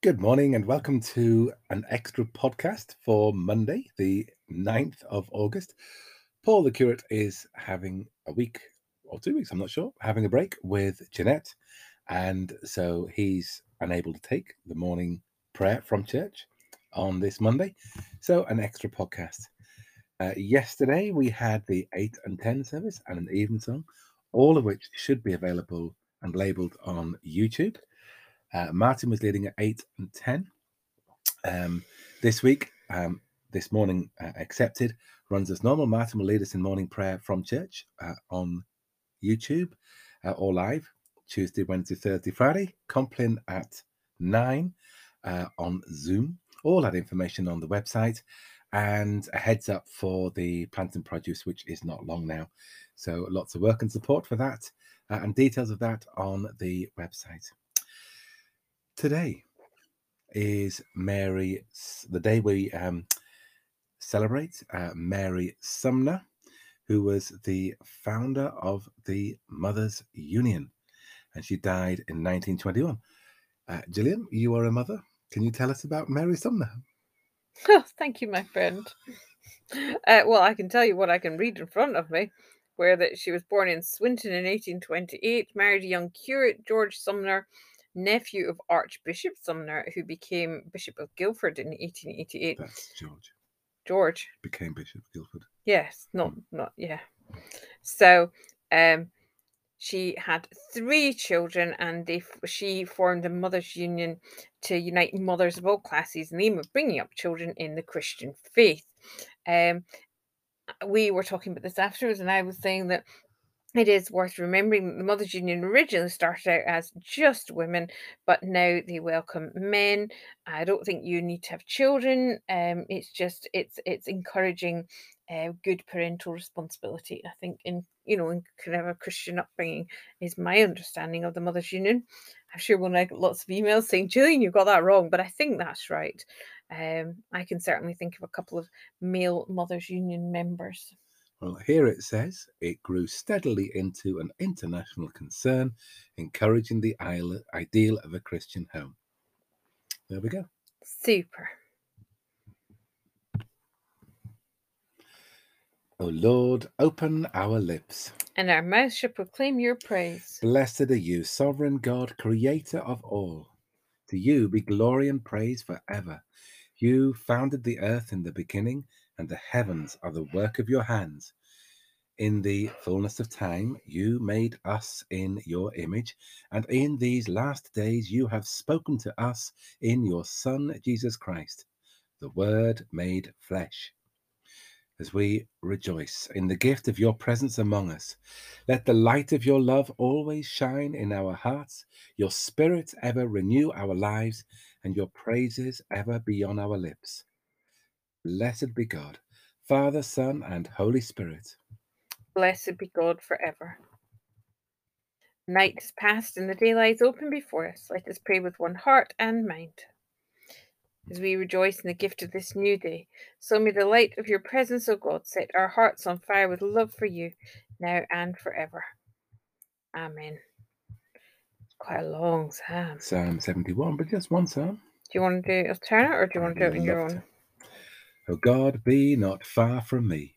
Good morning and welcome to an extra podcast for Monday, the 9th of August. Paul the curate is having a week or two weeks, I'm not sure, having a break with Jeanette. And so he's unable to take the morning prayer from church on this Monday. So, an extra podcast. Uh, yesterday we had the 8 and 10 service and an evensong, all of which should be available and labeled on YouTube. Uh, Martin was leading at 8 and 10. Um, this week, um, this morning, uh, accepted, runs as normal. Martin will lead us in morning prayer from church uh, on YouTube uh, or live Tuesday, Wednesday, Thursday, Friday. Compline at 9 uh, on Zoom. All that information on the website and a heads up for the plant and produce, which is not long now. So lots of work and support for that, uh, and details of that on the website. Today is Mary, the day we um, celebrate uh, Mary Sumner, who was the founder of the Mothers Union, and she died in 1921. Uh, you are a mother. Can you tell us about Mary Sumner? Oh, thank you, my friend. Uh, well, I can tell you what I can read in front of me, where that she was born in Swinton in 1828, married a young curate, George Sumner, nephew of Archbishop Sumner, who became Bishop of Guildford in 1888. That's George. George Became Bishop of Guildford. Yes, not not yeah. So, um, she had three children, and they she formed a mothers' union to unite mothers of all classes in the aim of bringing up children in the Christian faith. Um, we were talking about this afterwards, and I was saying that it is worth remembering the Mothers Union originally started out as just women, but now they welcome men. I don't think you need to have children. Um, it's just it's it's encouraging uh, good parental responsibility. I think in you know in kind of a Christian upbringing is my understanding of the Mothers Union. I'm sure we'll get lots of emails saying, Julian, you got that wrong, but I think that's right. Um, I can certainly think of a couple of male Mothers Union members. Well, here it says it grew steadily into an international concern, encouraging the ideal of a Christian home. There we go. Super. O Lord, open our lips. And our mouth shall proclaim your praise. Blessed are you, sovereign God, creator of all. To you be glory and praise forever. You founded the earth in the beginning and the heavens are the work of your hands. In the fullness of time, you made us in your image, and in these last days, you have spoken to us in your Son, Jesus Christ, the Word made flesh. As we rejoice in the gift of your presence among us, let the light of your love always shine in our hearts, your Spirit ever renew our lives, and your praises ever be on our lips. Blessed be God, Father, Son, and Holy Spirit. Blessed be God forever. Night is past and the day lies open before us. Let us pray with one heart and mind. As we rejoice in the gift of this new day, so may the light of your presence, O God, set our hearts on fire with love for you, now and forever. Amen. Quite a long psalm. Psalm 71, but just one psalm. Do you want to do it turn or do you want to do it in your own? O God, be not far from me.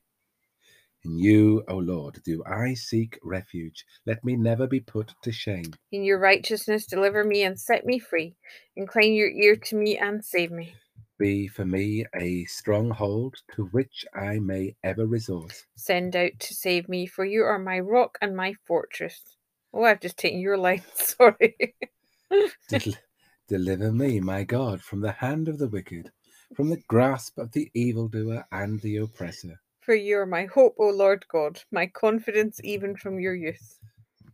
In you, O Lord, do I seek refuge. Let me never be put to shame. In your righteousness, deliver me and set me free. Incline your ear to me and save me. Be for me a stronghold to which I may ever resort. Send out to save me, for you are my rock and my fortress. Oh, I've just taken your line. Sorry. Del- deliver me, my God, from the hand of the wicked from the grasp of the evildoer and the oppressor. For you are my hope, O Lord God, my confidence even from your youth.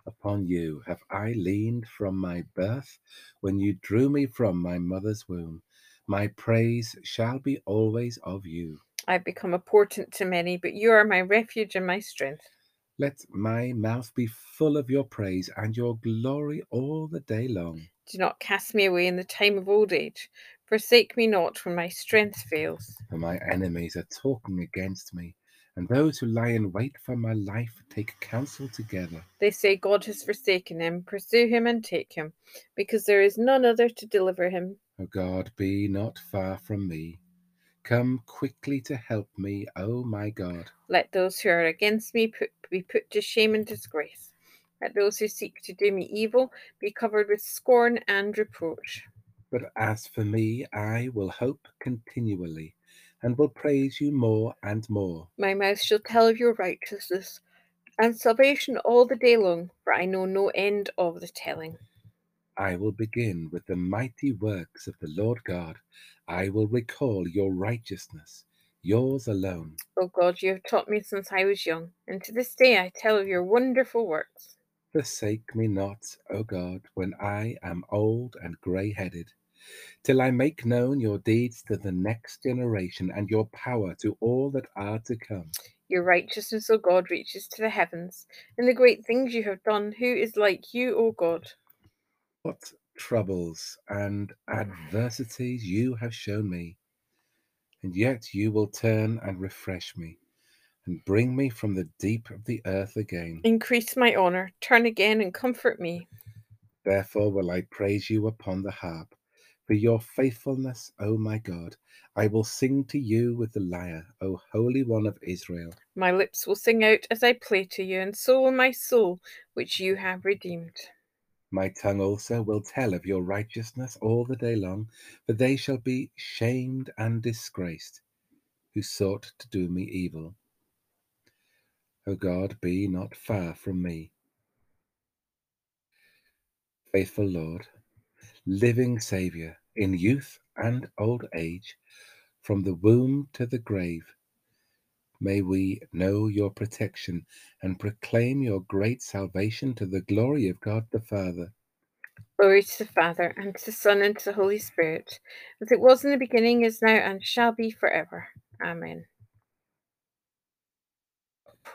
Upon you have I leaned from my birth, when you drew me from my mother's womb. My praise shall be always of you. I've become a portent to many, but you are my refuge and my strength. Let my mouth be full of your praise and your glory all the day long. Do not cast me away in the time of old age. Forsake me not when my strength fails. For my enemies are talking against me, And those who lie in wait for my life take counsel together. They say God has forsaken him. Pursue him and take him, because there is none other to deliver him. O God, be not far from me. Come quickly to help me, O my God. Let those who are against me put, be put to shame and disgrace. Let those who seek to do me evil be covered with scorn and reproach. But as for me, I will hope continually and will praise you more and more. My mouth shall tell of your righteousness and salvation all the day long, for I know no end of the telling. I will begin with the mighty works of the Lord God. I will recall your righteousness, yours alone. O God, you have taught me since I was young, and to this day I tell of your wonderful works. Forsake me not, O God, when I am old and grey headed till I make known your deeds to the next generation and your power to all that are to come. Your righteousness, O God, reaches to the heavens, and the great things you have done. Who is like you, O God? What troubles and adversities you have shown me, and yet you will turn and refresh me. And bring me from the deep of the earth again. Increase my honor, turn again and comfort me. Therefore will I praise you upon the harp for your faithfulness, O my God. I will sing to you with the lyre, O Holy One of Israel. My lips will sing out as I play to you, and so will my soul, which you have redeemed. My tongue also will tell of your righteousness all the day long, for they shall be shamed and disgraced who sought to do me evil. O God, be not far from me. Faithful Lord, living Saviour, in youth and old age, from the womb to the grave. May we know your protection and proclaim your great salvation to the glory of God the Father. Glory to the Father, and to the Son, and to the Holy Spirit, as it was in the beginning, is now, and shall be forever. Amen.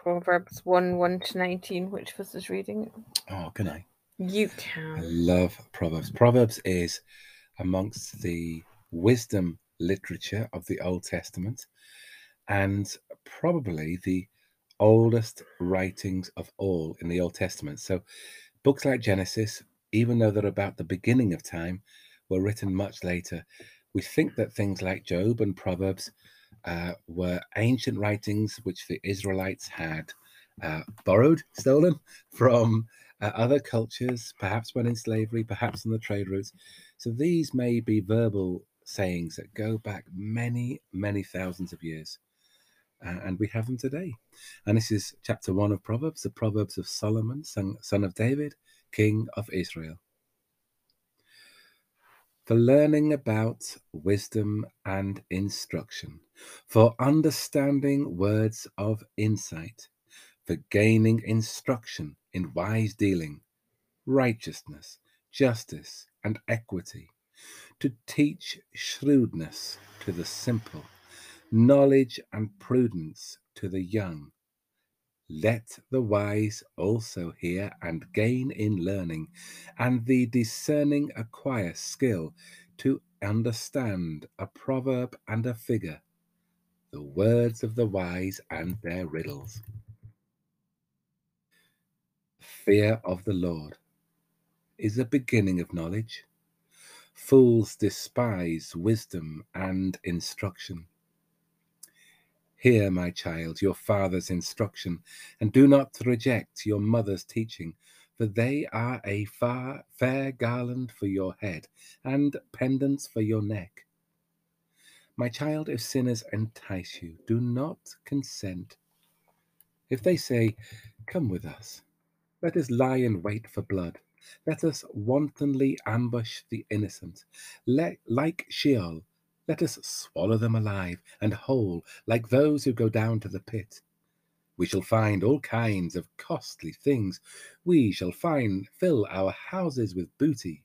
Proverbs 1 1 to 19, which was his reading. Oh, can I? You can. I can. love Proverbs. Proverbs is amongst the wisdom literature of the Old Testament and probably the oldest writings of all in the Old Testament. So, books like Genesis, even though they're about the beginning of time, were written much later. We think that things like Job and Proverbs uh, were ancient writings which the Israelites had uh, borrowed, stolen from uh, other cultures, perhaps when in slavery, perhaps on the trade routes. So these may be verbal sayings that go back many, many thousands of years. Uh, and we have them today. And this is chapter one of Proverbs, the Proverbs of Solomon, son, son of David, king of Israel. For learning about wisdom and instruction, for understanding words of insight, for gaining instruction in wise dealing, righteousness, justice, and equity, to teach shrewdness to the simple, knowledge and prudence to the young. Let the wise also hear and gain in learning, and the discerning acquire skill to understand a proverb and a figure, the words of the wise and their riddles fear of the Lord is the beginning of knowledge. Fools despise wisdom and instruction. Hear, my child, your father's instruction, and do not reject your mother's teaching, for they are a far, fair garland for your head and pendants for your neck. My child, if sinners entice you, do not consent. If they say, Come with us, let us lie in wait for blood. Let us wantonly ambush the innocent. Let, like Sheol, let us swallow them alive and whole, like those who go down to the pit. We shall find all kinds of costly things. We shall find fill our houses with booty.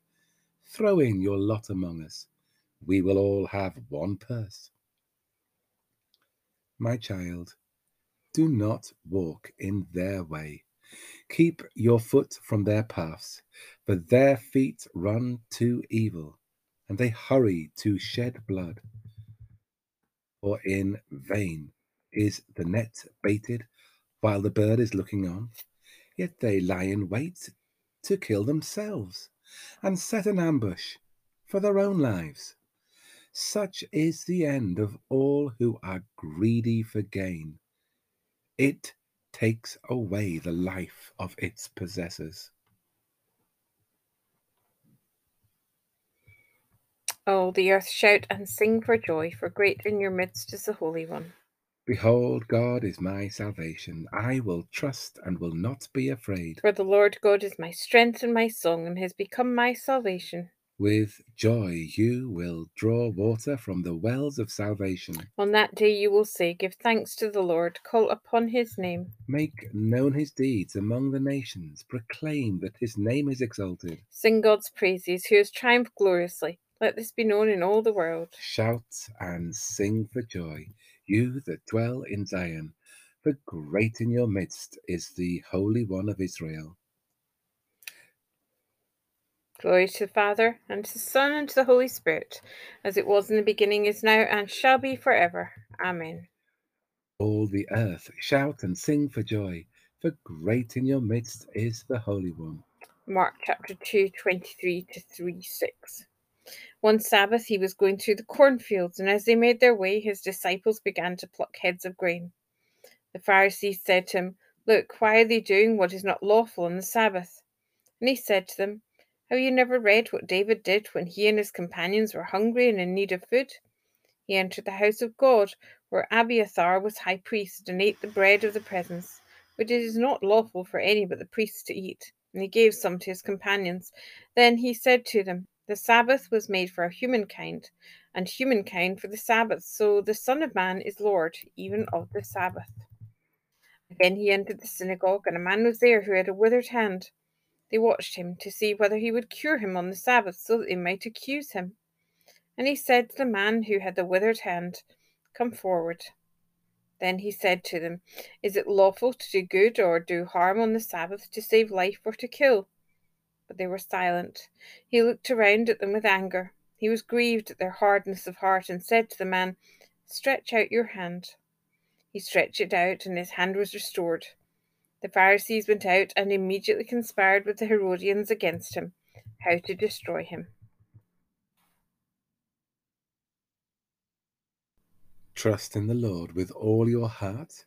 Throw in your lot among us. We will all have one purse. My child, do not walk in their way Keep your foot from their paths, for their feet run to evil, and they hurry to shed blood. For in vain Is the net baited while the bird is looking on? Yet they lie in wait to kill themselves and set an ambush for their own lives. Such is the end of all who are greedy for gain. It takes away the life of its possessors. All the earth shout and sing for joy, for great in your midst is the Holy One. Behold, God is my salvation. I will trust and will not be afraid. For the Lord God is my strength and my song, and has become my salvation. With joy you will draw water from the wells of salvation. On that day you will say, Give thanks to the Lord, call upon his name. Make known his deeds among the nations, proclaim that his name is exalted. Sing God's praises, who has triumphed gloriously. Let this be known in all the world. Shout and sing for joy, you that dwell in Zion, for great in your midst is the Holy One of Israel. Glory to the Father, and to the Son, and to the Holy Spirit, as it was in the beginning, is now, and shall be forever. Amen. All the earth shout and sing for joy, for great in your midst is the Holy One. Mark chapter 2, 23 to 3 6. One Sabbath he was going through the cornfields, and as they made their way, his disciples began to pluck heads of grain. The Pharisees said to him, Look, why are they doing what is not lawful on the Sabbath? And he said to them, Have you never read what David did when he and his companions were hungry and in need of food? He entered the house of God, where Abiathar was high priest, and ate the bread of the presence, which it is not lawful for any but the priests to eat. And he gave some to his companions. Then he said to them, the Sabbath was made for humankind, and humankind for the Sabbath. So the Son of Man is Lord, even of the Sabbath. Again he entered the synagogue, and a man was there who had a withered hand. They watched him to see whether he would cure him on the Sabbath, so that they might accuse him. And he said to the man who had the withered hand, Come forward. Then he said to them, Is it lawful to do good or do harm on the Sabbath, to save life or to kill? but they were silent. He looked around at them with anger. He was grieved at their hardness of heart and said to the man, Stretch out your hand. He stretched it out, and his hand was restored. The Pharisees went out and immediately conspired with the Herodians against him, how to destroy him. Trust in the Lord with all your heart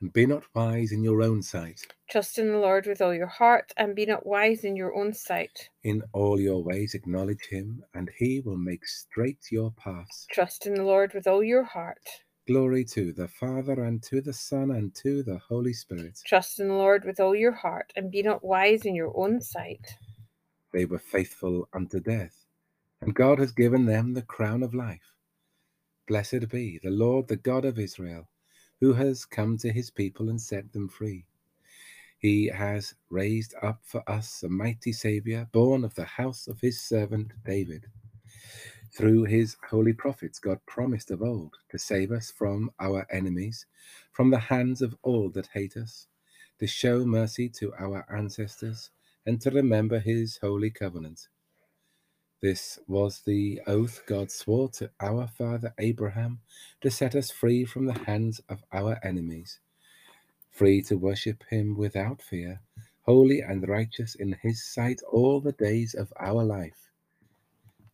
and be not wise in your own sight. Trust in the Lord with all your heart, and be not wise in your own sight. In all your ways acknowledge him, and he will make straight your paths. Trust in the Lord with all your heart. Glory to the Father, and to the Son, and to the Holy Spirit. Trust in the Lord with all your heart, and be not wise in your own sight. They were faithful unto death, and God has given them the crown of life. Blessed be the Lord, the God of Israel who has come to his people and set them free. He has raised up for us a mighty Saviour, born of the house of his servant David. Through his holy prophets, God promised of old to save us from our enemies, from the hands of all that hate us, to show mercy to our ancestors, and to remember his holy covenant this was the oath God swore to our father Abraham to set us free from the hands of our enemies, free to worship him without fear, holy and righteous in his sight all the days of our life.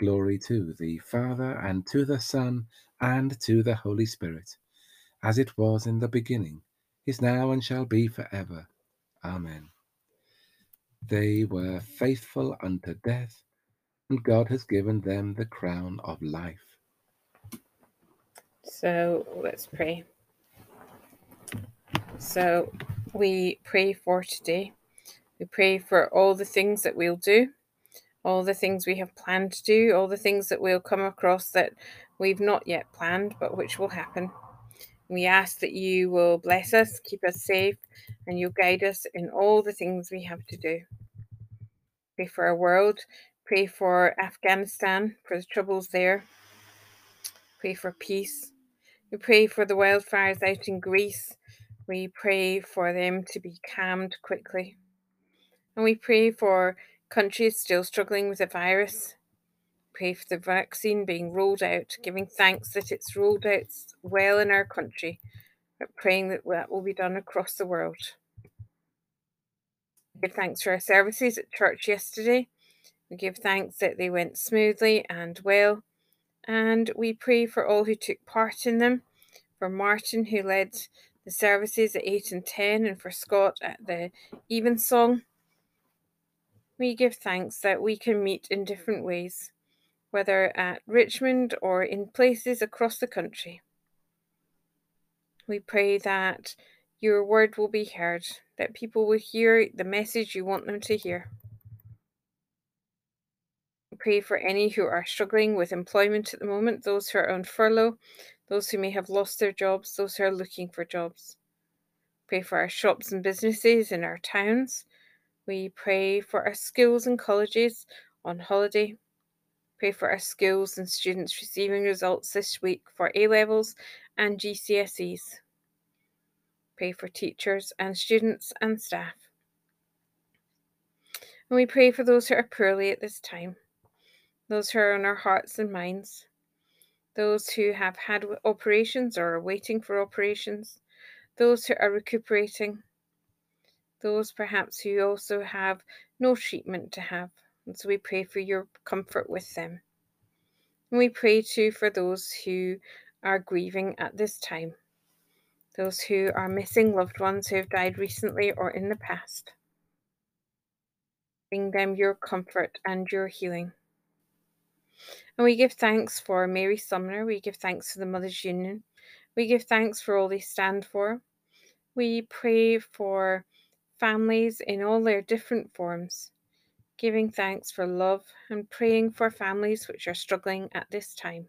Glory to the Father, and to the Son, and to the Holy Spirit, as it was in the beginning, is now, and shall be for ever. Amen. They were faithful unto death and God has given them the crown of life. So let's pray. So we pray for today. We pray for all the things that we'll do, all the things we have planned to do, all the things that we'll come across that we've not yet planned but which will happen. We ask that you will bless us, keep us safe, and you'll guide us in all the things we have to do. Pray for our world. Pray for Afghanistan, for the troubles there. Pray for peace. We pray for the wildfires out in Greece. We pray for them to be calmed quickly. And we pray for countries still struggling with the virus. Pray for the vaccine being rolled out, giving thanks that it's rolled out well in our country, but praying that that will be done across the world. Give thanks for our services at church yesterday. We give thanks that they went smoothly and well, and we pray for all who took part in them, for Martin who led the services at 8 and 10, and for Scott at the evensong. We give thanks that we can meet in different ways, whether at Richmond or in places across the country. We pray that your word will be heard, that people will hear the message you want them to hear. Pray for any who are struggling with employment at the moment, those who are on furlough, those who may have lost their jobs, those who are looking for jobs. Pray for our shops and businesses in our towns, we pray for our schools and colleges on holiday. Pray for our schools and students receiving results this week for A levels and GCSEs. Pray for teachers and students and staff. And we pray for those who are poorly at this time, those who are on our hearts and minds, those who have had operations or are waiting for operations, those who are recuperating, those perhaps who also have no treatment to have. And so we pray for your comfort with them. And we pray too for those who are grieving at this time, those who are missing loved ones who have died recently or in the past. Bring them your comfort and your healing. And we give thanks for Mary Sumner. We give thanks for the Mothers Union. We give thanks for all they stand for. We pray for families in all their different forms, giving thanks for love and praying for families which are struggling at this time.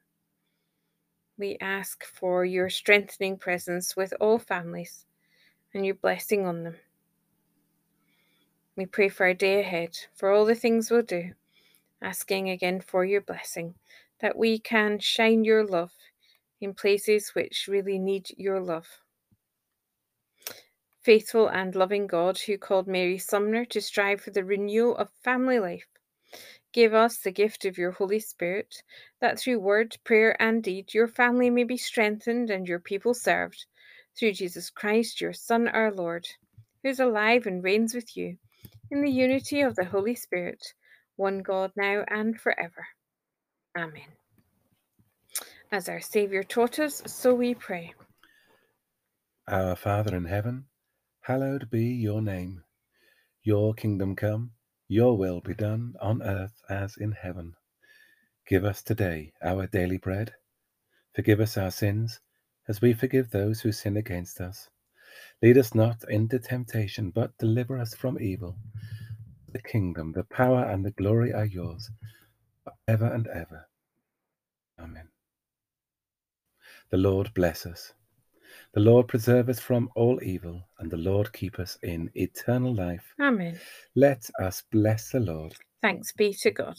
We ask for your strengthening presence with all families and your blessing on them. We pray for our day ahead, for all the things we'll do, asking again for your blessing, that we can shine your love in places which really need your love faithful and loving God who called Mary Sumner to strive for the renewal of family life. Give us the gift of your Holy Spirit, that through word, prayer, and deed your family may be strengthened and your people served. Through Jesus Christ, your Son, our Lord, who is alive and reigns with you, in the unity of the Holy Spirit, one God now and forever. Amen. As our Saviour taught us, so we pray. Our Father in heaven, Hallowed be your name. Your kingdom come, your will be done on earth as in heaven. Give us today our daily bread. Forgive us our sins, as we forgive those who sin against us. Lead us not into temptation, but deliver us from evil. The kingdom, the power, and the glory are yours, ever and ever. Amen. The Lord bless us the Lord preserve us from all evil, and the Lord keep us in eternal life. Amen. Let us bless the Lord. Thanks be to God.